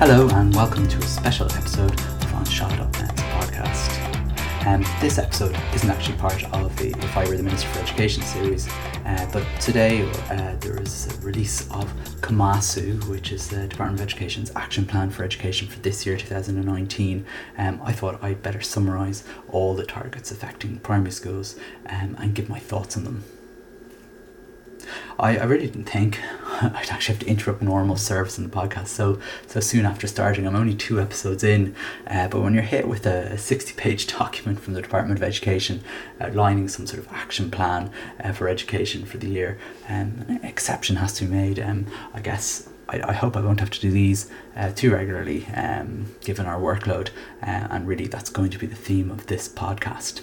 Hello, and welcome to a special episode of On Shot.net's podcast. Um, this episode isn't actually part of the If I Were the Minister for Education series, uh, but today uh, there is a release of Cumasú, which is the Department of Education's action plan for education for this year, 2019. Um, I thought I'd better summarise all the targets affecting primary schools um, and give my thoughts on them. I, I really didn't think I'd actually have to interrupt normal service in the podcast so so soon after starting. I'm only two episodes in, uh, but when you're hit with a, 60 page document from the Department of Education outlining some sort of action plan uh, for education for the year, um, an exception has to be made. Um, I guess I, I hope I won't have to do these uh, too regularly, um, given our workload, uh, and really that's going to be the theme of this podcast.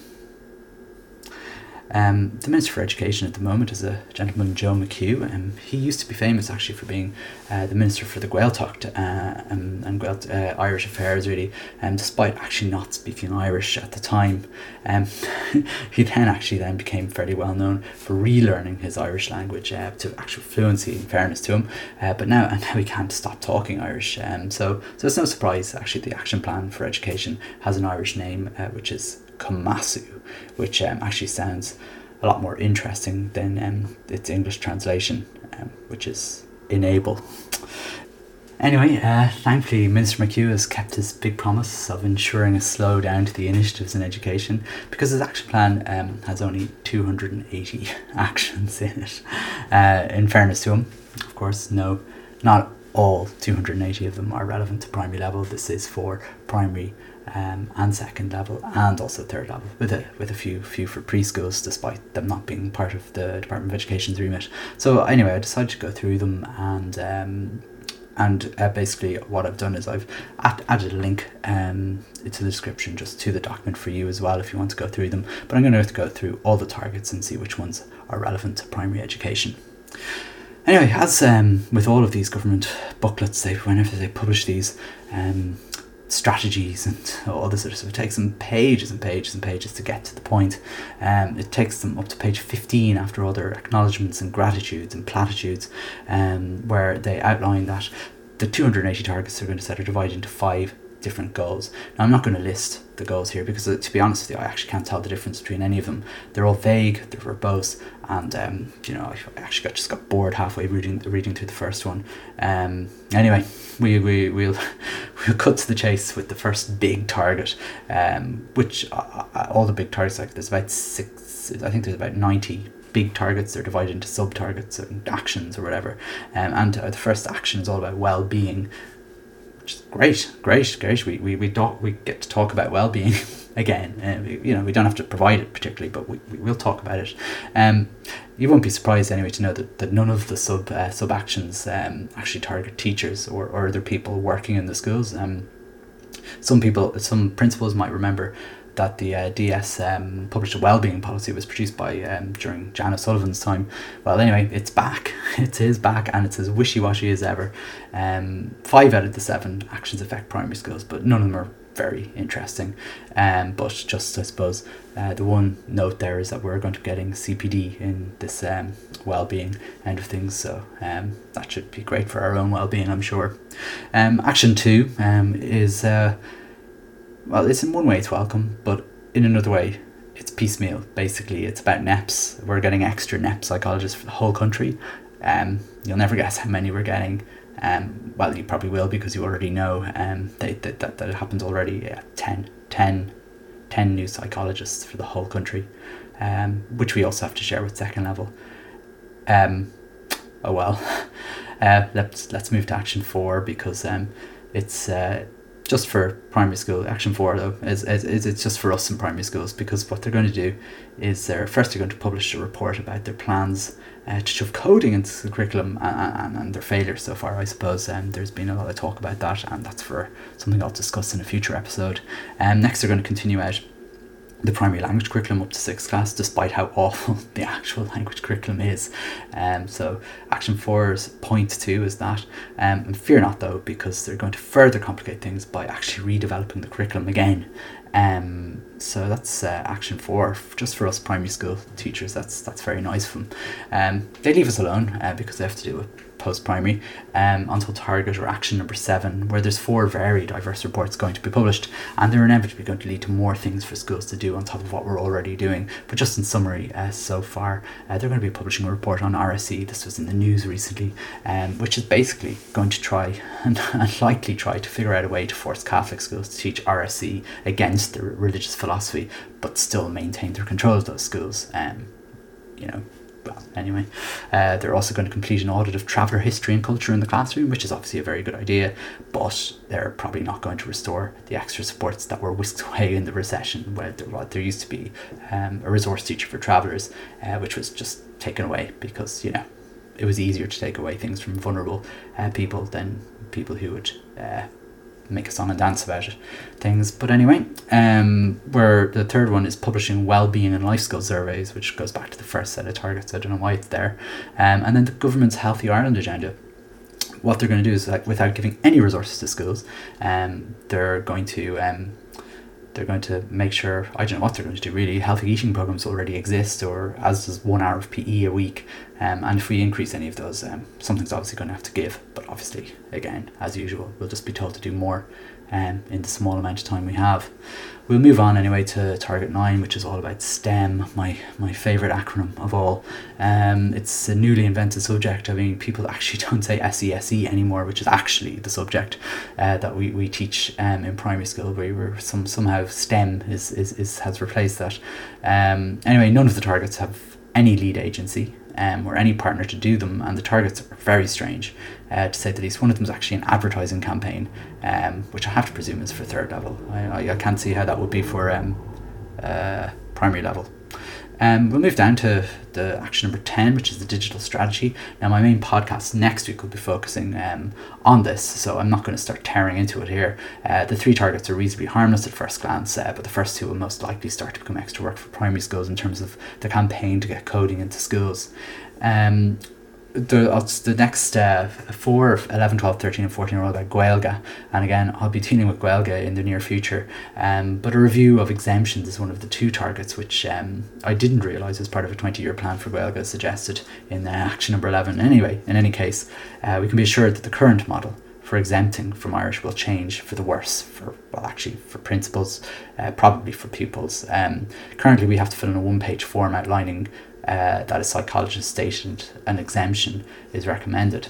Um, the Minister for Education at the moment is a gentleman, Joe McHugh. Um, he used to be famous actually for being uh, the Minister for the Gaeltacht uh, and, and uh, Irish affairs, really, um, despite actually not speaking Irish at the time. Um, he then actually then became fairly well known for relearning his Irish language uh, to actual fluency, in fairness to him. Uh, but now, and now he can't stop talking Irish. Um, so, so it's no surprise actually the Action Plan for Education has an Irish name, uh, which is Cumasú, which um, actually sounds a lot more interesting than um, its English translation, um, which is enable. Anyway, uh, thankfully, Minister McHugh has kept his big promise of ensuring a slowdown to the initiatives in education because his action plan um, has only 280 actions in it. Uh, in fairness to him, of course, no, not all 280 of them are relevant to primary level. This is for primary um, and second level and also third level with a with a few few for preschools despite them not being part of the Department of Education's remit. So anyway, I decided to go through them and um, and uh, basically what I've done is I've add, added a link um, into the description just to the document for you as well if you want to go through them. But I'm going to have to go through all the targets and see which ones are relevant to primary education. Anyway, as um, with all of these government booklets, they whenever they publish these, um, strategies and all this sort of stuff. It takes them pages and pages and pages to get to the point. Um, it takes them up to page 15 after all their acknowledgements and gratitudes and platitudes, um, where they outline that the 280 targets they're going to set are divided into five different goals. Now, I'm not going to list the goals here because, uh, to be honest with you, I actually can't tell the difference between any of them. They're all vague, they're verbose, and um, you know, I actually got just got bored halfway reading reading through the first one. Um, anyway, we we we'll we'll cut to the chase with the first big target, um, which uh, uh all the big targets like there's about six. I think there's about ninety big targets they're divided into sub targets and actions or whatever um, and uh, the first action is all about well-being which great, great, great. We we we, talk, we get to talk about well being again. Uh, we, you know, we don't have to provide it particularly, but we, we will talk about it. Um, you won't be surprised anyway to know that, that none of the sub uh, sub actions um, actually target teachers or, or other people working in the schools. Um, some people, some principals might remember that the uh, DS um, published a wellbeing policy was produced by um, during Jan O'Sullivan's time. Well, anyway, it's back. It is back, and it's as wishy washy as ever. Um, five out of the seven actions affect primary schools, but none of them are very interesting. Um, but just I suppose uh, the one note there is that we're going to be getting CPD in this um, well-being end of things, so um, that should be great for our own well-being, I'm sure. Um, action two um, is. Uh, well, it's in one way it's welcome, but in another way it's piecemeal. Basically, it's about NEPs. We're getting extra NEP psychologists for the whole country. Um, you'll never guess how many we're getting. Um, well, you probably will because you already know um, that, that, that, that it happens already. Yeah, 10, 10, 10 new psychologists for the whole country, um, which we also have to share with second level. Um, oh well. Uh, let's let's move to action four because um, it's uh, just for primary school. Action four though is, is, is it's just for us in primary schools because what they're going to do is they're first they're going to publish a report about their plans uh, to shove coding into the curriculum and, and, and their failures so far. I suppose um, there's been a lot of talk about that, and that's for something I'll discuss in a future episode. Um, next, they're going to continue out the primary language curriculum up to sixth class, despite how awful the actual language curriculum is. Um, so action four's point two is that, um, and fear not though, because they're going to further complicate things by actually redeveloping the curriculum again. Um, so that's uh, action four, just for us primary school teachers. That's that's very nice of them. Um, they leave us alone uh, because they have to do it post primary um, until target or action number seven, where there's four very diverse reports going to be published, and they're inevitably going to lead to more things for schools to do on top of what we're already doing. But just in summary, uh, so far, uh, they're going to be publishing a report on RSE. This was in the news recently, um, which is basically going to try and, and likely try to figure out a way to force Catholic schools to teach RSE against the religious philosophy, but still maintain their control of those schools. Um, you know, anyway, uh, they're also going to complete an audit of traveller history and culture in the classroom, which is obviously a very good idea, but they're probably not going to restore the extra supports that were whisked away in the recession, where there, there used to be um, a resource teacher for travellers, uh, which was just taken away because, you know, it was easier to take away things from vulnerable uh, people than people who would uh, make a song and dance about it things. But anyway um where the third one is publishing well-being and life skill surveys which goes back to the first set of targets. I don't know why it's there. Um, and then the government's healthy ireland agenda. What they're going to do is like without giving any resources to schools um, they're going to um, they're going to make sure I don't know what they're going to do really. Healthy eating programs already exist, or as does one hour of PE a week. Um, and if we increase any of those, um, something's obviously going to have to give. But obviously, again, as usual, we'll just be told to do more um, in the small amount of time we have. We'll move on anyway to Target 9, which is all about STEM, my, my favourite acronym of all. Um, it's a newly invented subject. I mean, people actually don't say SESE anymore, which is actually the subject uh, that we, we teach um, in primary school, where we were some, somehow STEM is, is, is, has replaced that. Um, anyway, none of the targets have any lead agency um, or any partner to do them, and the targets are very strange, uh, to say the least. One of them is actually an advertising campaign, um, which I have to presume is for third level. I, I, can't see how that would be for um, uh, primary level. Um, we'll move down to the action number 10, which is the digital strategy. Now, my main podcast next week will be focusing um, on this, so I'm not going to start tearing into it here. Uh, the three targets are reasonably harmless at first glance, uh, but the first two will most likely start to become extra work for primary schools in terms of the campaign to get coding into schools. Um, the, uh, the next uh, 4, 11, 12, 13 and 14 are all about Gaeilge and again I'll be dealing with Gaeilge in the near future. Um, but a review of exemptions is one of the two targets which um, I didn't realise as part of a 20 year plan for Gaeilge suggested in uh, action number 11 anyway in any case uh, we can be assured that the current model for exempting from Irish will change for the worse for well actually for principals uh, probably for pupils. Um, currently we have to fill in a one page form outlining uh, that a psychologist stated an exemption is recommended.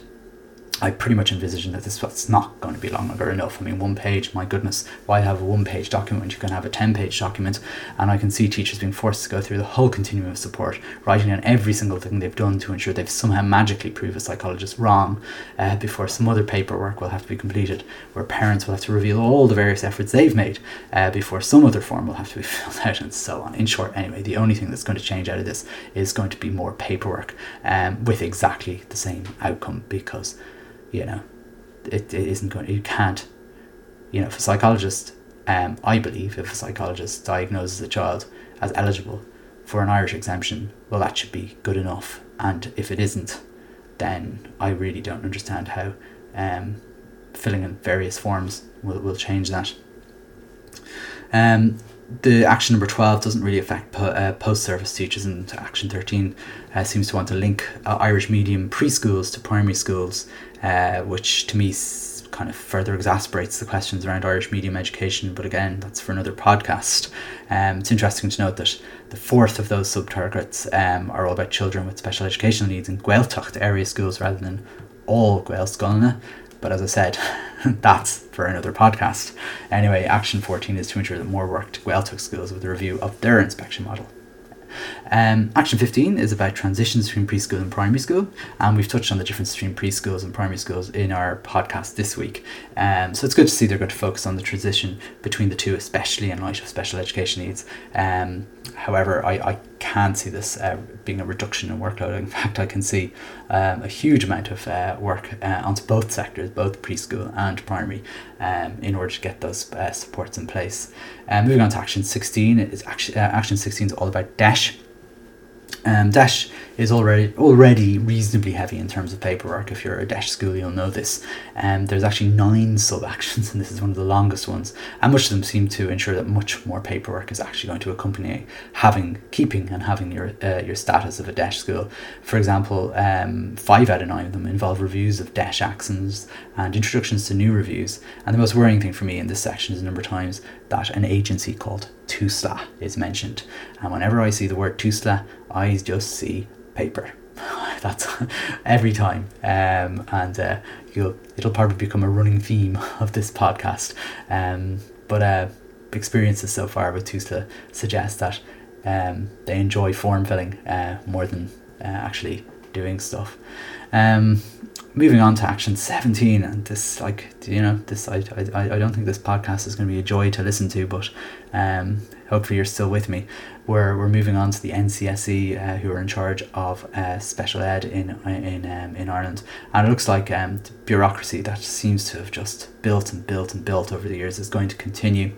I pretty much envision that this was not going to be longer enough. I mean, one page, my goodness, why have a one page document when you can have a 10 page document? And I can see teachers being forced to go through the whole continuum of support, writing down every single thing they've done to ensure they've somehow magically proved a psychologist wrong uh, before some other paperwork will have to be completed, where parents will have to reveal all the various efforts they've made uh, before some other form will have to be filled out, and so on. In short, anyway, the only thing that's going to change out of this is going to be more paperwork um, with exactly the same outcome because you know, it, it isn't going. You can't. You know, if a psychologist, um, I believe, if a psychologist diagnoses a child as eligible for an Irish exemption, well, that should be good enough. And if it isn't, then I really don't understand how um, filling in various forms will, will change that. Um, the action number 12 doesn't really affect po- uh, post-service teachers and action 13 uh, seems to want to link uh, irish medium preschools to primary schools uh, which to me s- kind of further exasperates the questions around irish medium education. But again that's for another podcast. Um, it's interesting to note that the fourth of those sub-targets um, are all about children with special educational needs in Gaeltacht area schools rather than all Gaelscoileanna but as I said, that's for another podcast. Anyway, Action 14 is to ensure that more work to Gaeltacht schools with a review of their inspection model. Um, action 15 is about transitions between preschool and primary school, and we've touched on the difference between preschools and primary schools in our podcast this week. Um, so it's good to see they're going to focus on the transition between the two, especially in light of special education needs. Um, however, I, I can't see this uh, being a reduction in workload. In fact, I can see um, a huge amount of uh, work uh, onto both sectors, both preschool and primary, um, in order to get those uh, supports in place. Uh, moving on to action 16, is action, uh, action 16 is all about DEIS. Um, DEIS is already already reasonably heavy in terms of paperwork. If you're a DEIS school, you'll know this. Um, there's actually nine sub actions, and this is one of the longest ones. And much of them seem to ensure that much more paperwork is actually going to accompany having, keeping, and having your uh, your status of a DEIS school. For example, um, five out of nine of them involve reviews of DEIS actions and introductions to new reviews. And the most worrying thing for me in this section is the number of times that an agency called TUSLA is mentioned. And whenever I see the word TUSLA, I just see paper. That's every time, um, and uh, you'll it'll probably become a running theme of this podcast. Um, but uh, experiences so far with TUSLA suggest that um, they enjoy form filling uh, more than uh, actually doing stuff. Um, moving on to action 17 and this like you know this I, I, I don't think this podcast is going to be a joy to listen to but um, hopefully you're still with me we're, we're moving on to the NCSE uh, who are in charge of uh, special ed in in um, in Ireland. And it looks like um, bureaucracy that seems to have just built and built and built over the years is going to continue.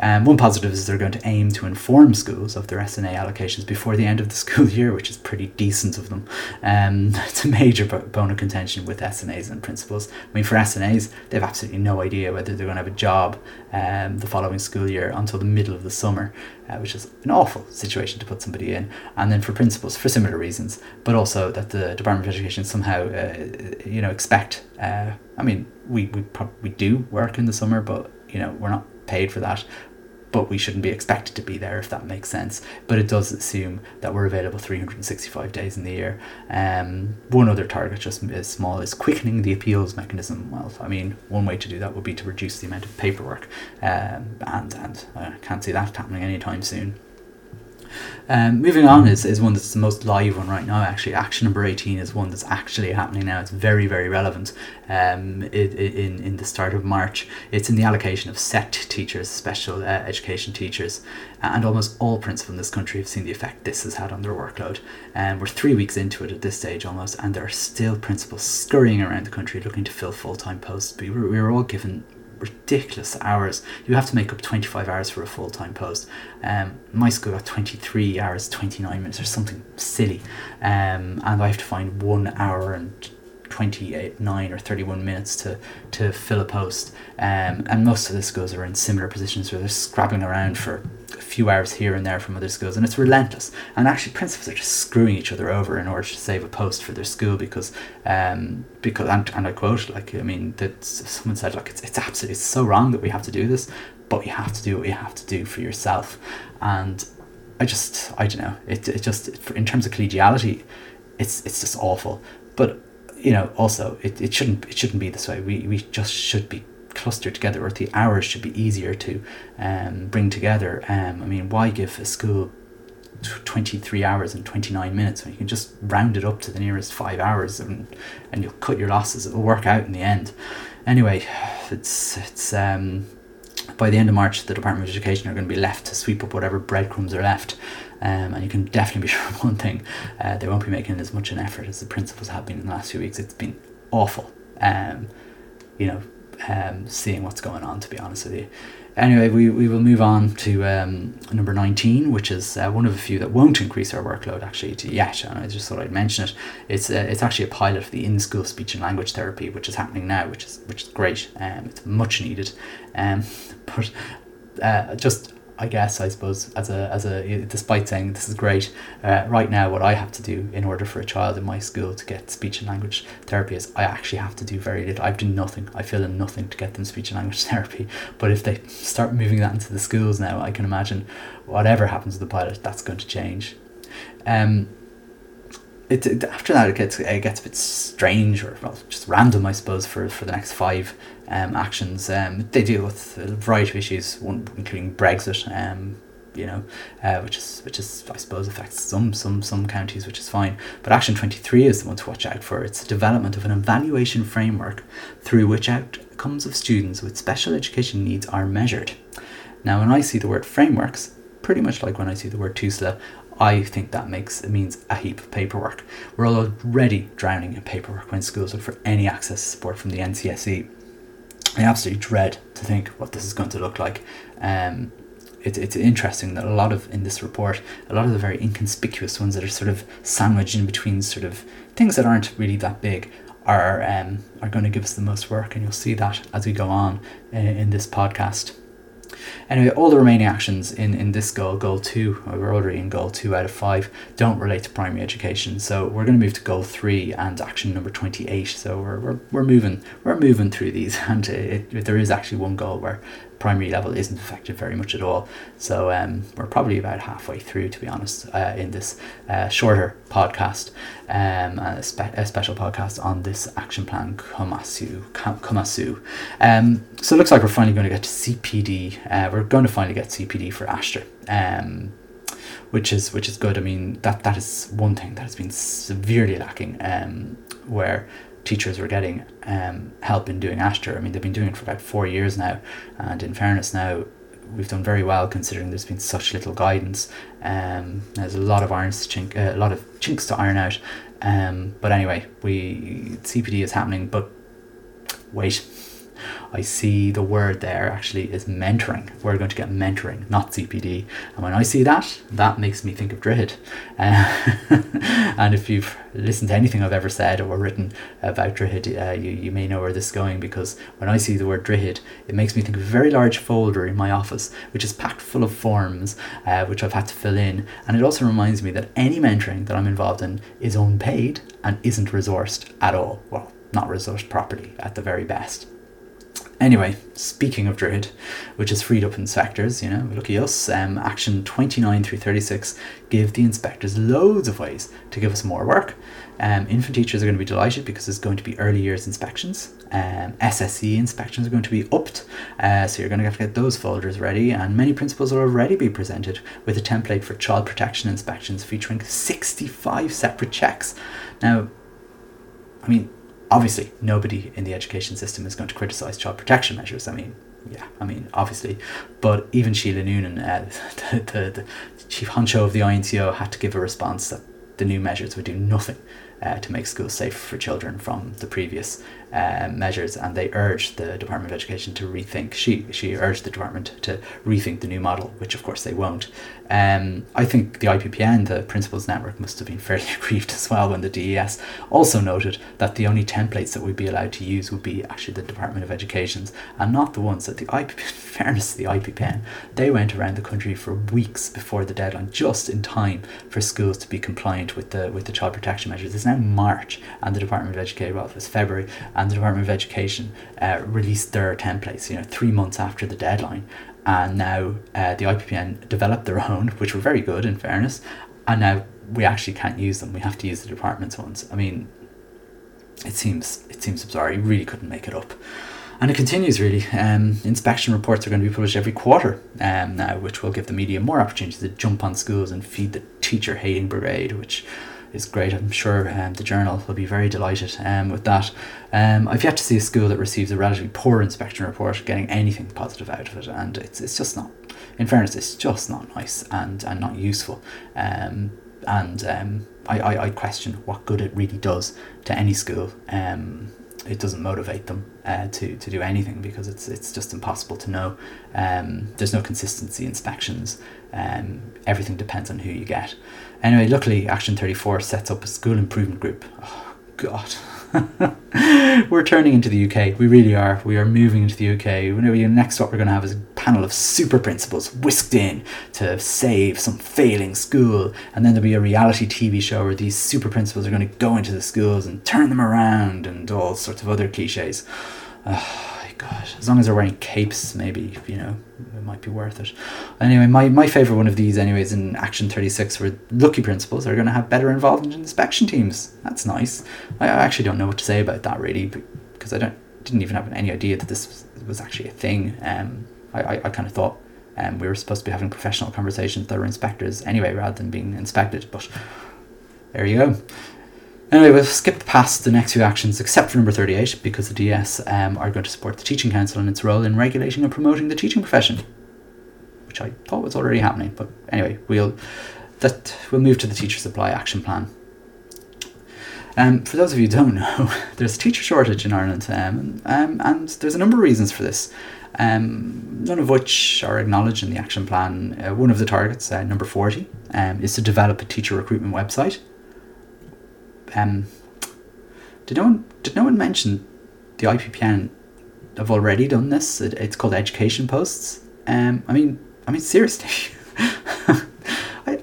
Um, one positive is they're going to aim to inform schools of their SNA allocations before the end of the school year which is pretty decent of them. Um, it's a major bone of contention with SNAs and principals. I mean for SNAs they have absolutely no idea whether they're going to have a job um, the following school year until the middle of the summer uh, which is an awful situation to put somebody in. And then for principals, for similar reasons, but also that the Department of Education somehow, uh, you know, expect. Uh, I mean, we we we do work in the summer, but you know, we're not paid for that but we shouldn't be expected to be there if that makes sense. But it does assume that we're available 365 days in the year. Um, one other target, just as small, is quickening the appeals mechanism. Well, I mean, one way to do that would be to reduce the amount of paperwork, um, and and I can't see that happening anytime soon. Um, moving on is, is one that's the most live one right now. Actually, action number eighteen is one that's actually happening now. It's very very relevant. Um, it, it, in in the start of March, it's in the allocation of SET teachers, special uh, education teachers, and almost all principals in this country have seen the effect this has had on their workload. And um, we're three weeks into it at this stage almost, and there are still principals scurrying around the country looking to fill full time posts. We were, we were all given ridiculous hours. You have to make up 25 hours for a full time post. Um, my school got 23 hours, 29 minutes, or something silly. Um, and I have to find one hour and 28, 9 or 31 minutes to, to fill a post. Um, and most of the schools are in similar positions where they're scrabbling around for few hours here and there from other schools, and it's relentless. And actually, principals are just screwing each other over in order to save a post for their school because, um, because and, and I quote, like, I mean, that someone said, like, it's, it's absolutely it's so wrong that we have to do this, but you have to do what you have to do for yourself. And I just, I don't know, it, it just, in terms of collegiality, it's, it's just awful. But you know, also it, it shouldn't it shouldn't be this way. We we just should be clustered together, or the hours should be easier to um, bring together. Um, I mean, why give a school 23 hours and 29 minutes when you can just round it up to the nearest five hours and, and you'll cut your losses it'll work out in the end anyway it's it's um by the end of march the department of education are going to be left to sweep up whatever breadcrumbs are left um, and you can definitely be sure of one thing uh, they won't be making as much an effort as the principals have been in the last few weeks. It's been awful, um, you know, um, seeing what's going on, to be honest with you. Anyway, we, we will move on to um, number 19, which is uh, one of a few that won't increase our workload actually to yet. And I just thought I'd mention it. It's uh, it's actually a pilot for the in-school speech and language therapy, which is happening now, which is which is great. Um, it's much needed. Um, but uh, just I guess I suppose as a as a despite saying this is great, uh, right now what I have to do in order for a child in my school to get speech and language therapy is I actually have to do very little. I've done nothing. I fill in nothing to get them speech and language therapy. But if they start moving that into the schools now, I can imagine whatever happens to the pilot, that's going to change. Um, it, it, after that it gets it gets a bit strange or well, just random I suppose for, for the next five um, actions um, they deal with a variety of issues one including Brexit um, you know uh, which is which is I suppose affects some some some counties which is fine but action 23 is the one to watch out for it's the development of an evaluation framework through which outcomes of students with special education needs are measured now when I see the word frameworks pretty much like when I see the word TUSLA I think that makes it means a heap of paperwork. We're already drowning in paperwork when schools look for any access support from the NCSE. I absolutely dread to think what this is going to look like. Um, it's it's interesting that a lot of in this report, a lot of the very inconspicuous ones that are sort of sandwiched in between sort of things that aren't really that big are um, are going to give us the most work, and you'll see that as we go on in, in this podcast. Anyway, all the remaining actions in, in this goal, goal two, uh, we're already in goal two out of five, don't relate to primary education. So we're going to move to goal three and action number 28. So we're, we're, we're moving we're moving through these and it, it, there is actually one goal where primary level isn't affected very much at all. So um, we're probably about halfway through, to be honest, uh, in this uh, shorter podcast, um, a, spe- a, special podcast on this action plan, Cumasú. Cumasú. Um, so it looks like we're finally going to get to CPD. Uh, we're going to finally get CPD for Aistear. Um, which is which is good. I mean that that is one thing that has been severely lacking. Um, where teachers were getting um, help in doing Aistear. I mean, they've been doing it for about four years now, and in fairness, now we've done very well considering there's been such little guidance. Um, there's a lot of irons to chink, uh, a lot of chinks to iron out. Um, but anyway, we CPD is happening, but wait. I see the word there actually is mentoring. We're going to get mentoring, not CPD. And when I see that, that makes me think of Droichead. Uh, and if you've listened to anything I've ever said or written about Droichead, uh, you, you may know where this is going because when I see the word Droichead, it makes me think of a very large folder in my office, which is packed full of forms, uh, which I've had to fill in. And it also reminds me that any mentoring that I'm involved in is unpaid and isn't resourced at all. Well, not resourced properly at the very best. Anyway, speaking of Droichead, which is freed up inspectors, you know, lucky us, um, Action 29 through 36 give the inspectors loads of ways to give us more work. Um, infant teachers are going to be delighted because there's going to be early years inspections. Um, SSE inspections are going to be upped, uh, so you're going to have to get those folders ready. And many principals will already be presented with a template for child protection inspections featuring 65 separate checks. Now, I mean, obviously nobody in the education system is going to criticize child protection measures. I mean, yeah, I mean, obviously, but even Sheila Nunan, uh, the, the, the chief honcho of the INTO, had to give a response that the new measures would do nothing uh, to make schools safe for children from the previous uh, measures, and they urged the Department of Education to rethink. She she urged the department to rethink the new model, which of course they won't. Um, I think the IPPN, the Principals Network, must have been fairly aggrieved as well when the DES also noted that the only templates that we'd be allowed to use would be actually the Department of Education's and not the ones that the IPPN, fairness the IPPN, they went around the country for weeks before the deadline, just in time for schools to be compliant with the with the child protection measures. It's now March, and the Department of Education, well, it was February, and the Department of Education uh, released their templates, you know, three months after the deadline and now uh, the IPPN developed their own, which were very good in fairness, and now we actually can't use them. We have to use the department's ones. I mean, it seems it seems bizarre. You really couldn't make it up. And it continues really. Um, inspection reports are going to be published every quarter um, now, which will give the media more opportunities to jump on schools and feed the teacher hating brigade, which is great. I'm sure um, the journal will be very delighted um, with that. Um, I've yet to see a school that receives a relatively poor inspection report getting anything positive out of it, and it's, it's just not, in fairness, it's just not nice and, and not useful. Um, and um, I, I, I question what good it really does to any school. Um, it doesn't motivate them uh, to, to do anything because it's it's just impossible to know. Um, there's no consistency inspections. Um, everything depends on who you get. Anyway, luckily, Action 34 sets up a school improvement group. Oh, God. we're turning into the UK. We really are. We are moving into the UK. Next, what we're going to have is a panel of super principals whisked in to save some failing school. And then there'll be a reality TV show where these super principals are going to go into the schools and turn them around and all sorts of other cliches. Ah. God, as long as they're wearing capes, maybe, you know, it might be worth it. Anyway, my, my favourite one of these, anyways, in Action 36, where lucky principals are going to have better involvement in inspection teams. That's nice. I actually don't know what to say about that, really, because I don't didn't even have any idea that this was, was actually a thing. Um, I, I, I kind of thought um, we were supposed to be having professional conversations with our inspectors anyway, rather than being inspected, but there you go. Anyway, we'll skip past the next few actions except for number 38 because the DS um, are going to support the Teaching Council in its role in regulating and promoting the teaching profession, which I thought was already happening. But anyway, we'll that we'll move to the teacher supply action plan. Um, for those of you who don't know, there's a teacher shortage in Ireland, um, um, and there's a number of reasons for this. um, none of which are acknowledged in the action plan. Uh, one of the targets, uh, number 40, um, is to develop a teacher recruitment website. Um, did, no one, did no one mention the IPPN have already done this? It, it's called Education Posts. Um, I mean, I mean seriously. I,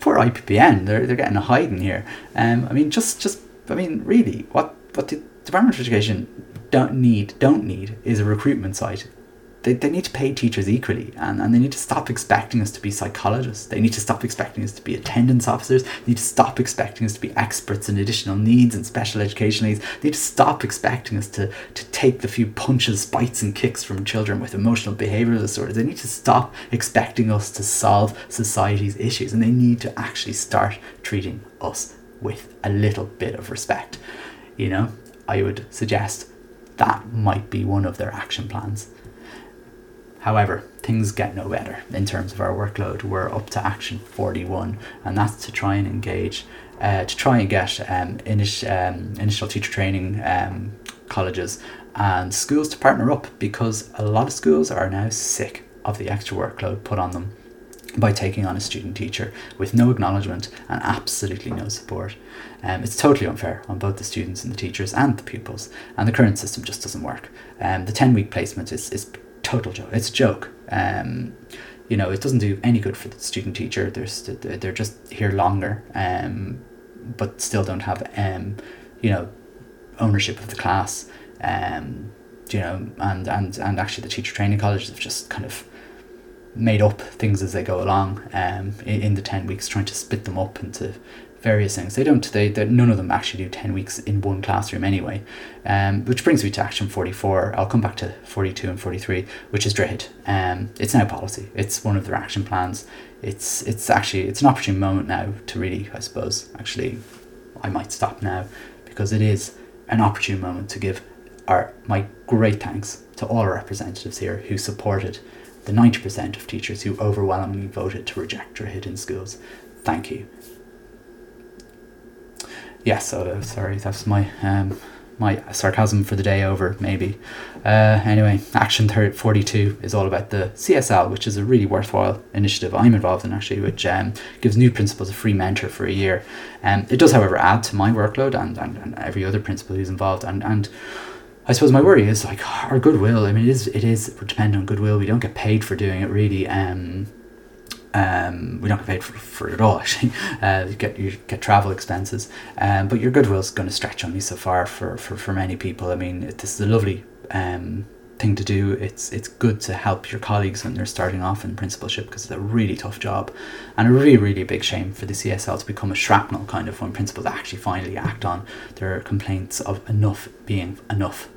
poor IPPN, they're, they're getting a hiding here. Um, I mean, just, just, I mean, really, what, what the Department of Education don't need, don't need is a recruitment site they, they need to pay teachers equally and, and they need to stop expecting us to be psychologists. They need to stop expecting us to be attendance officers. They need to stop expecting us to be experts in additional needs and special education needs. They need to stop expecting us to, to take the few punches, bites, and kicks from children with emotional behavioural disorders. They need to stop expecting us to solve society's issues and they need to actually start treating us with a little bit of respect. You know, I would suggest that might be one of their action plans. However, things get no better in terms of our workload. We're up to action 41, and that's to try and engage, uh, to try and get um, init- um, initial teacher training um, colleges and schools to partner up because a lot of schools are now sick of the extra workload put on them by taking on a student teacher with no acknowledgement and absolutely no support. Um, it's totally unfair on both the students and the teachers and the pupils, and the current system just doesn't work. Um, the 10 week placement is, is total joke. It's a joke. Um, you know, it doesn't do any good for the student teacher. There's they're just here longer, um, but still don't have um, you know, ownership of the class. Um, you know, and and and actually the teacher training colleges have just kind of made up things as they go along. Um, in, in the ten weeks, trying to split them up into various things. They don't. They, they none of them actually do ten weeks in one classroom anyway. Um, which brings me to action forty four. I'll come back to forty two and forty three, which is Droichead. Um, it's now policy. It's one of their action plans. It's it's actually it's an opportune moment now to really, I suppose, actually, I might stop now because it is an opportune moment to give our my great thanks to all our representatives here who supported the 90% of teachers who overwhelmingly voted to reject Droichead in schools. Thank you yeah, so uh, sorry, that's my um, my sarcasm for the day over, maybe. Uh, anyway, Action 42 is all about the CSL, which is a really worthwhile initiative I'm involved in actually, which um, gives new principals a free mentor for a year. Um, it does, however, add to my workload and, and, and every other principal who's involved. And, and I suppose my worry is like our goodwill. I mean, it is it is dependent on goodwill. We don't get paid for doing it really. Um, um, we don't get paid for, for it at all. Actually, uh, you get you get travel expenses, um, but your goodwill is going to stretch only so far for, for, for many people. I mean, it, this is a lovely um, thing to do. It's it's good to help your colleagues when they're starting off in principalship because it's a really tough job, and a really really big shame for the CSL to become a shrapnel kind of when principals actually finally act on their complaints of enough being enough.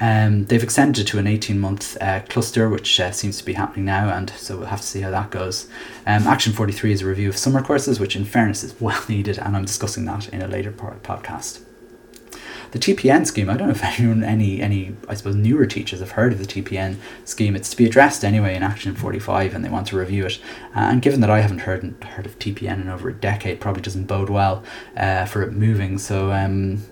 Um, they've extended it to an 18 month uh, cluster, which uh, seems to be happening now, and so we'll have to see how that goes. Um, Action 43 is a review of summer courses, which in fairness is well needed, and I'm discussing that in a later podcast. The TPN scheme, I don't know if anyone, any, any, I suppose, newer teachers have heard of the TPN scheme. It's to be addressed anyway in Action 45, and they want to review it. Uh, and given that I haven't heard heard of TPN in over a decade, probably doesn't bode well uh, for it moving. So, um,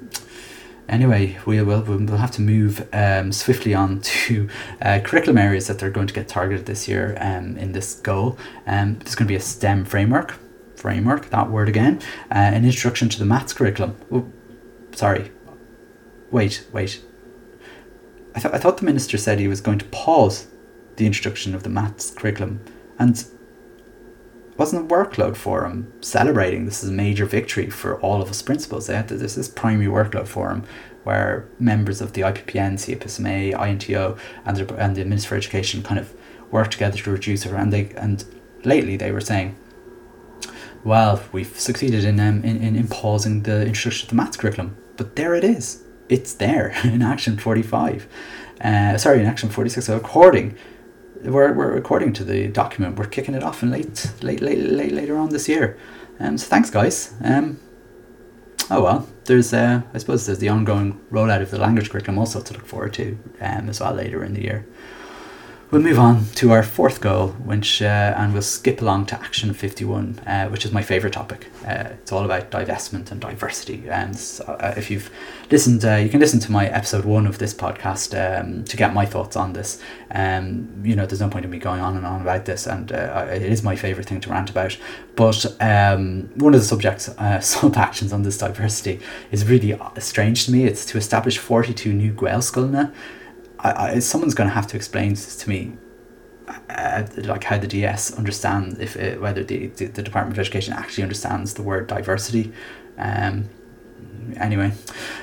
anyway, we will we'll have to move um, swiftly on to uh, curriculum areas that they're going to get targeted this year um, in this goal. Um, there's going to be a STEM framework, framework, that word again, uh, an introduction to the maths curriculum. Oh, sorry, wait, wait. I, th- I thought the minister said he was going to pause the introduction of the maths curriculum and wasn't a workload for him celebrating. This is a major victory for all of us principals. They had this is primary workload for him where members of the IPPN, CPSMA, INTO and the, and the Minister for Education kind of work together to reduce it. And they and lately they were saying well we've succeeded in, um, in, in, in pausing the introduction to the maths curriculum. But there it is. It's there in action 45 uh, sorry in action 46 so according we're, we're according to the document. We're kicking it off in late late late, late later on this year. Um, so thanks guys. Um, oh well there's uh, I suppose there's the ongoing rollout of the language curriculum also to look forward to um, as well later in the year We'll move on to our fourth goal, which uh, and we'll skip along to Action 51, uh, which is my favourite topic. Uh, it's all about divestment and diversity. And so, uh, if you've listened, uh, you can listen to my episode one of this podcast um, to get my thoughts on this. Um, you know, there's no point in me going on and on about this, and uh, it is my favourite thing to rant about. But um, one of the subjects, sub actions on this diversity, is really strange to me. It's to establish 42 new Gaelscoileanna I, I, someone's going to have to explain to me uh, like how the DS understand if it, whether the, the, the Department of Education actually understands the word diversity. Um, anyway,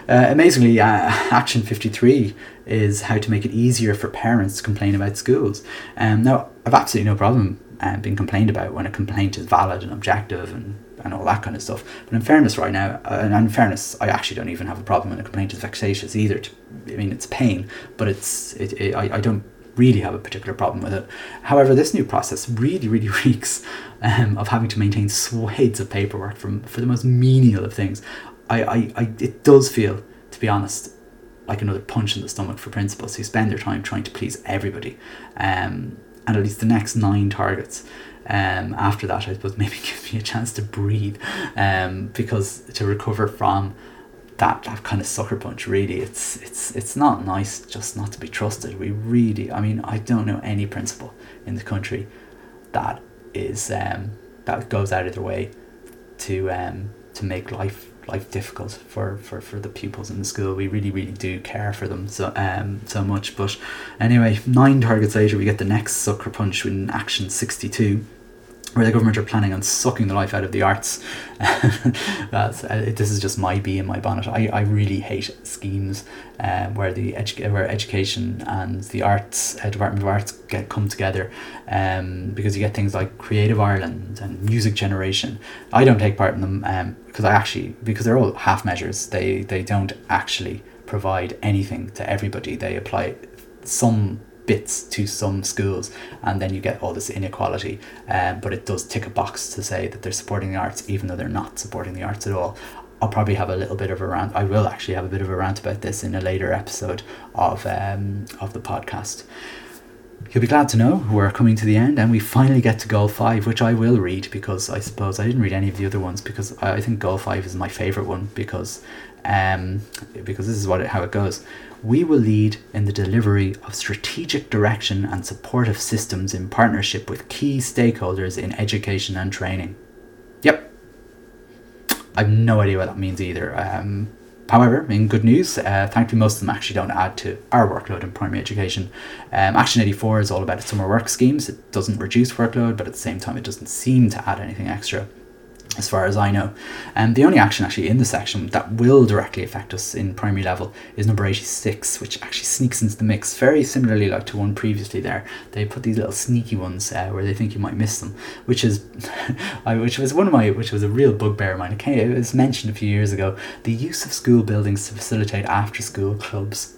uh, amazingly, uh, Action 53 is how to make it easier for parents to complain about schools. Um, now, I've absolutely no problem uh, being complained about when a complaint is valid and objective and, and all that kind of stuff. But in fairness, right now, uh, and in fairness, I actually don't even have a problem when a complaint is vexatious either. To, I mean, it's pain, but it's it, it, I, I don't really have a particular problem with it. However, this new process really, really reeks um, of having to maintain swathes of paperwork from for the most menial of things. I, I, I it does feel, to be honest, like another punch in the stomach for principals who spend their time trying to please everybody. Um, and at least the next nine targets. Um, after that, I suppose maybe give me a chance to breathe, um, because to recover from that that kind of sucker punch really it's it's it's not nice just not to be trusted. We really i mean i don't know any principal in the country that is um that goes out of their way to um to make life life difficult for, for, for the pupils in the school. We really, really do care for them so um so much. But anyway, nine targets later, we get the next sucker punch in Action 62 where the government are planning on sucking the life out of the arts. That's, uh, this is just my bee in my bonnet. I, I really hate schemes um, where the edu- where education and the arts uh, Department of Arts get come together um, because you get things like Creative Ireland and Music Generation. I don't take part in them um, because I actually because they're all half measures. They they don't actually provide anything to everybody. They apply some bits to some schools and then you get all this inequality. Um, but it does tick a box to say that they're supporting the arts even though they're not supporting the arts at all. I'll probably have a little bit of a rant I will actually have a bit of a rant about this in a later episode of um, of the podcast. You'll be glad to know we're coming to the end and we finally get to goal 5 which I will read because I suppose I didn't read any of the other ones because I think goal 5 is my favorite one because um, because this is what it, how it goes we will lead in the delivery of strategic direction and supportive systems in partnership with key stakeholders in education and training. Yep. I have no idea what that means either. Um, however, in good news, uh, thankfully most of them actually don't add to our workload in primary education. Um, Action 84 is all about summer work schemes. It doesn't reduce workload, but at the same time it doesn't seem to add anything extra as far as I know. And the only action actually in the section that will directly affect us in primary level is number 86, which actually sneaks into the mix very similarly like to one previously there. They put these little sneaky ones uh, where they think you might miss them, which is, which was one of my, which was a real bugbear of mine. It, it was mentioned a few years ago, the use of school buildings to facilitate after school clubs.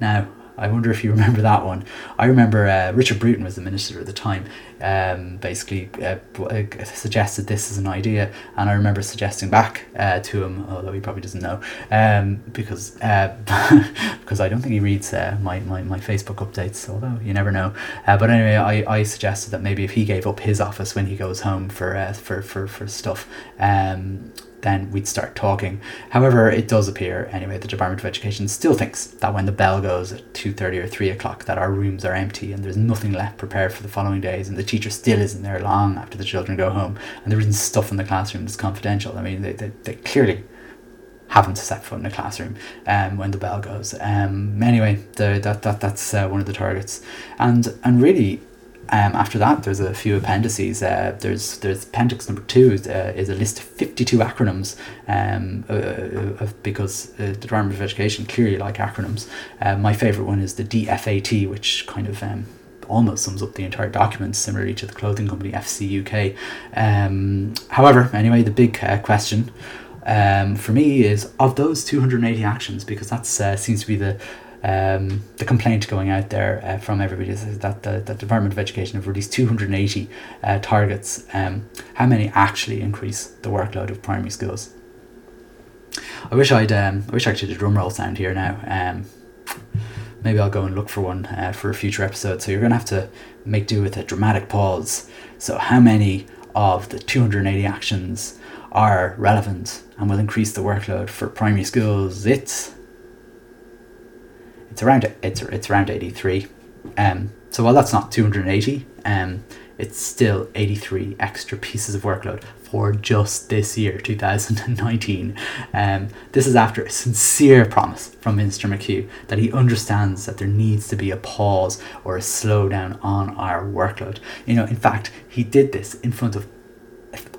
Now, I wonder if you remember that one. I remember uh, Richard Bruton was the minister at the time. Um, basically uh, uh, suggested this as an idea, and I remember suggesting back uh, to him, although he probably doesn't know, um, because uh, because I don't think he reads uh, my, my, my Facebook updates. Although you never know. Uh, but anyway, I, I suggested that maybe if he gave up his office when he goes home for for, for for stuff, um, then we'd start talking. However, it does appear, anyway, the Department of Education still thinks that when the bell goes at 2.30 or 3 o'clock that our rooms are empty and there's nothing left prepared for the following days and the teacher still isn't there long after the children go home and there isn't stuff in the classroom that's confidential. I mean, they, they, they clearly haven't set foot in a classroom um, when the bell goes. Um, anyway, the, that, that that's uh, one of the targets. And, and really, um, after that, there's a few appendices. Uh, there's there's appendix number two uh, is a list of 52 acronyms um, uh, uh because uh, the Department of Education clearly like acronyms. Uh, my favourite one is the DFAT, which kind of um, almost sums up the entire document, similarly to the clothing company FCUK. Um, however, anyway, the big question um, for me is of those 280 actions, because that seems to be the um, the complaint going out there uh, from everybody is that the, the Department of Education have released 280 uh, targets. Um, how many actually increase the workload of primary schools? I wish I'd um, I wish I could do a drum roll sound here now. Um, maybe I'll go and look for one uh, for a future episode. So you're going to have to make do with a dramatic pause. So, how many of the 280 actions are relevant and will increase the workload for primary schools? It's it's around it's it's around 83. Um, so while that's not 280, um, it's still 83 extra pieces of workload for just this year, 2019. Um, this is after a sincere promise from Minister McHugh that he understands that there needs to be a pause or a slowdown on our workload. You know, in fact, he did this in front of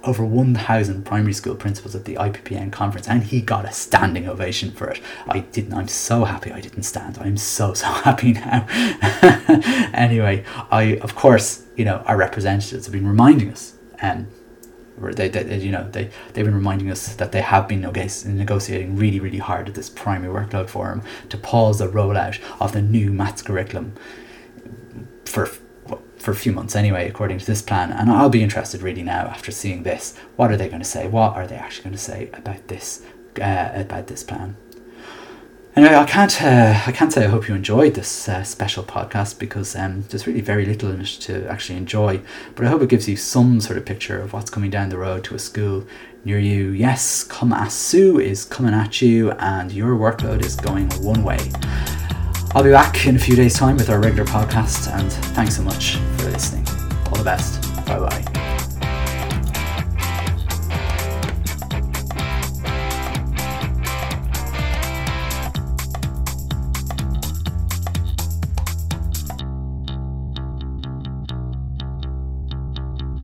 over 1,000 primary school principals at the IPPN conference, and he got a standing ovation for it. I didn't. I'm so happy I didn't stand. I'm so so happy now. anyway, I of course you know our representatives have been reminding us, and um, they, they, you know they they've been reminding us that they have been negotiating really really hard at this primary workload forum to pause the rollout of the new maths curriculum for for a few months anyway, according to this plan. And I'll be interested really now after seeing this. What are they going to say? What are they actually going to say about this uh, about this plan? Anyway, I can't uh, I can't say I hope you enjoyed this uh, special podcast because um, there's really very little in it to actually enjoy. But I hope it gives you some sort of picture of what's coming down the road to a school near you. Yes, Cumasú is coming at you, and your workload is going one way. I'll be back in a few days' time with our regular podcast, and thanks so much for listening. All the best. Bye bye.